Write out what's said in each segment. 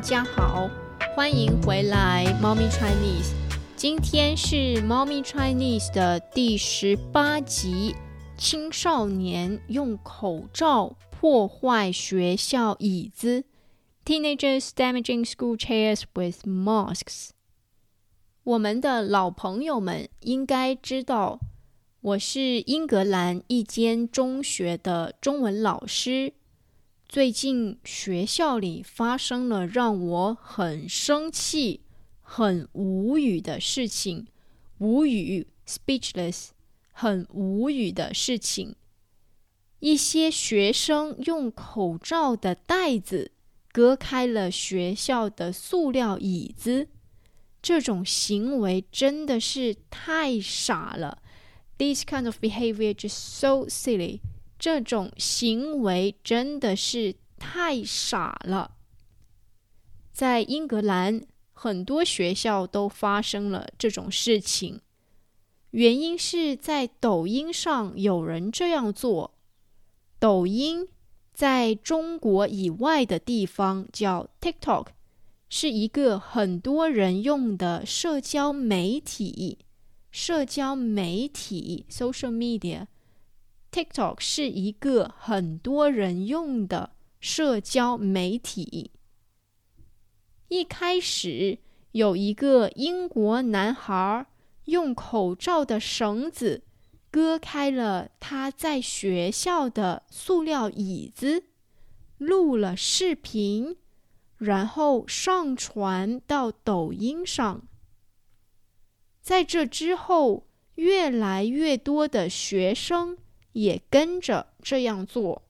大家好，欢迎回来猫咪 Chinese。今天是猫咪 Chinese 的第十八集：青少年用口罩破坏学校椅子。Teenagers damaging school chairs with masks。我们的老朋友们应该知道，我是英格兰一间中学的中文老师。最近学校里发生了让我很生气、很无语的事情，无语 （speechless），很无语的事情。一些学生用口罩的袋子割开了学校的塑料椅子，这种行为真的是太傻了。This kind of behavior just so silly. 这种行为真的是太傻了。在英格兰，很多学校都发生了这种事情，原因是在抖音上有人这样做。抖音在中国以外的地方叫 TikTok，是一个很多人用的社交媒体。社交媒体 （social media）。TikTok 是一个很多人用的社交媒体。一开始有一个英国男孩用口罩的绳子割开了他在学校的塑料椅子，录了视频，然后上传到抖音上。在这之后，越来越多的学生。也跟着这样做。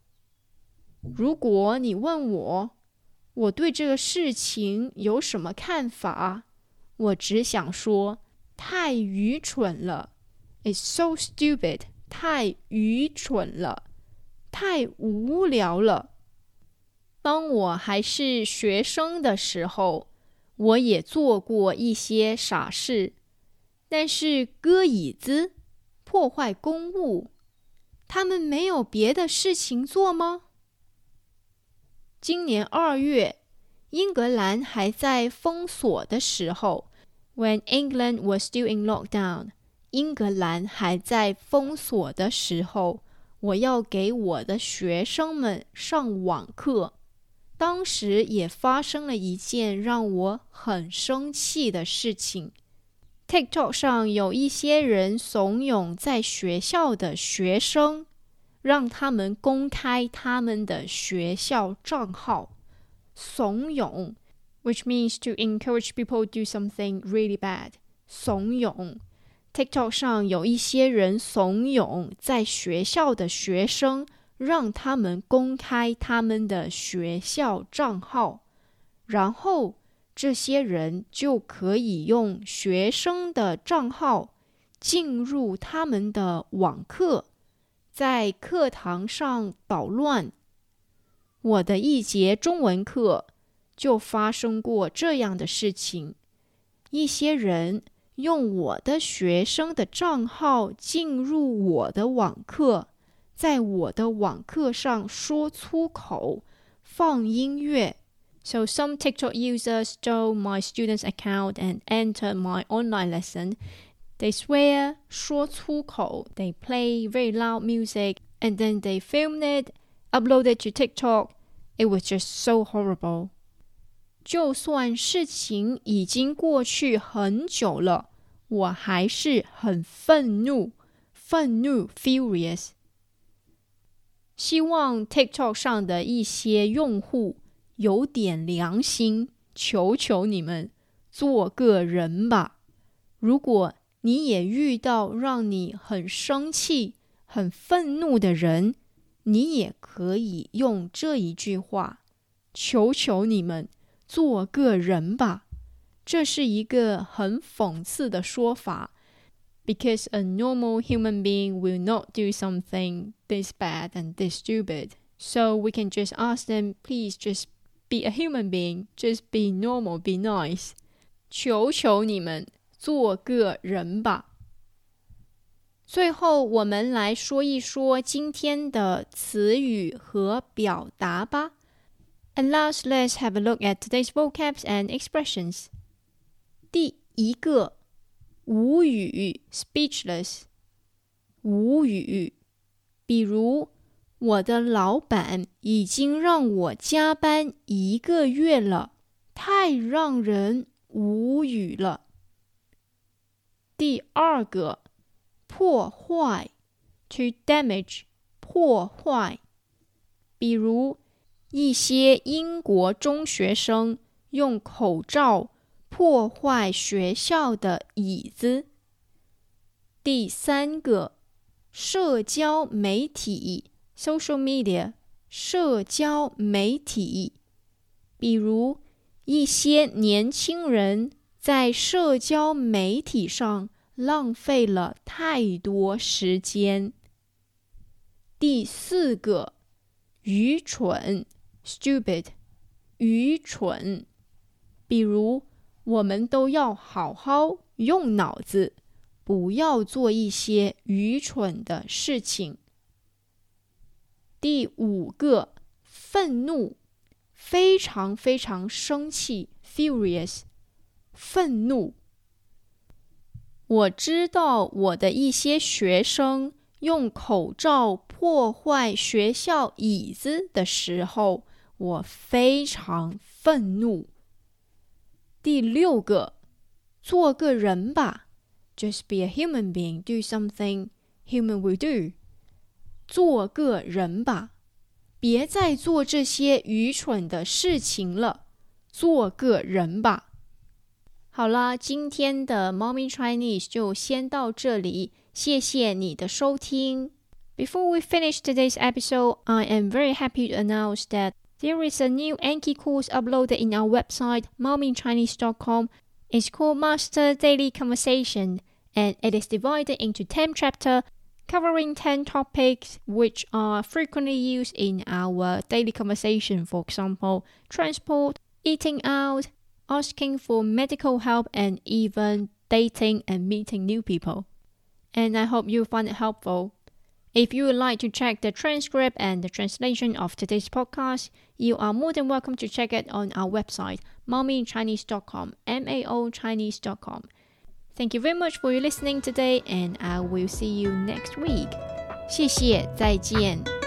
如果你问我，我对这个事情有什么看法，我只想说，太愚蠢了！It's so stupid，太愚蠢了，太无聊了。当我还是学生的时候，我也做过一些傻事，但是割椅子、破坏公物。他们没有别的事情做吗？今年二月，英格兰还在封锁的时候，When England was still in lockdown，英格兰还在封锁的时候，我要给我的学生们上网课。当时也发生了一件让我很生气的事情。TikTok 上有一些人怂恿在学校的学生，让他们公开他们的学校账号。怂恿，which means to encourage people do something really bad。怂恿，TikTok 上有一些人怂恿在学校的学生，让他们公开他们的学校账号，然后。这些人就可以用学生的账号进入他们的网课，在课堂上捣乱。我的一节中文课就发生过这样的事情：一些人用我的学生的账号进入我的网课，在我的网课上说粗口、放音乐。So some TikTok users stole my student's account and entered my online lesson. They swear, 说粗口, they play very loud music, and then they filmed it, uploaded to TikTok. It was just so horrible. 就算事情已经过去很久了，我还是很愤怒，愤怒 furious。希望 TikTok 上的一些用户 有点良心，求求你们做个人吧！如果你也遇到让你很生气、很愤怒的人，你也可以用这一句话：“求求你们做个人吧！”这是一个很讽刺的说法，because a normal human being will not do something this bad and this stupid. So we can just ask them, please just Be a human being, just be normal, be nice. 求求你们做个人吧。最后，我们来说一说今天的词语和表达吧。 And last, let's have a look at today's vocabs and expressions. 第一个，无语 （speechless），无语。比如， 我的老板已经让我加班一个月了，太让人无语了。第二个，破坏 （to damage），破坏。比如，一些英国中学生用口罩破坏学校的椅子。第三个，社交媒体 （social media），社交媒体。比如，一些年轻人在社交媒体上浪费了太多时间。第四个，愚蠢。stupid，愚蠢。比如，我们都要好好用脑子，不要做一些愚蠢的事情。第五个，愤怒，非常非常生气，furious，愤怒。我知道我的一些学生用口罩破坏学校椅子的时候。我非常愤怒。第六个，做个人吧，just be a human being, do something human will do。做个人吧，别再做这些愚蠢的事情了。做个人吧。好啦，今天的猫咪 Chinese 就先到这里，谢谢你的收听。Before we finish today's episode, I am very happy to announce that There is a new Anki course uploaded in our website, mommychinese.com. It's called Master Daily Conversation, and it is divided into 10 chapters covering 10 topics which are frequently used in our daily conversation. For example, transport, eating out, asking for medical help, and even dating and meeting new people. And I hope you find it helpful. If you would like to check the transcript and the translation of today's podcast, you are more than welcome to check it on our website, mommychinese.com, M-A-O Chinese.com. Thank you very much for your listening today, and I will see you next week. 谢谢，再见。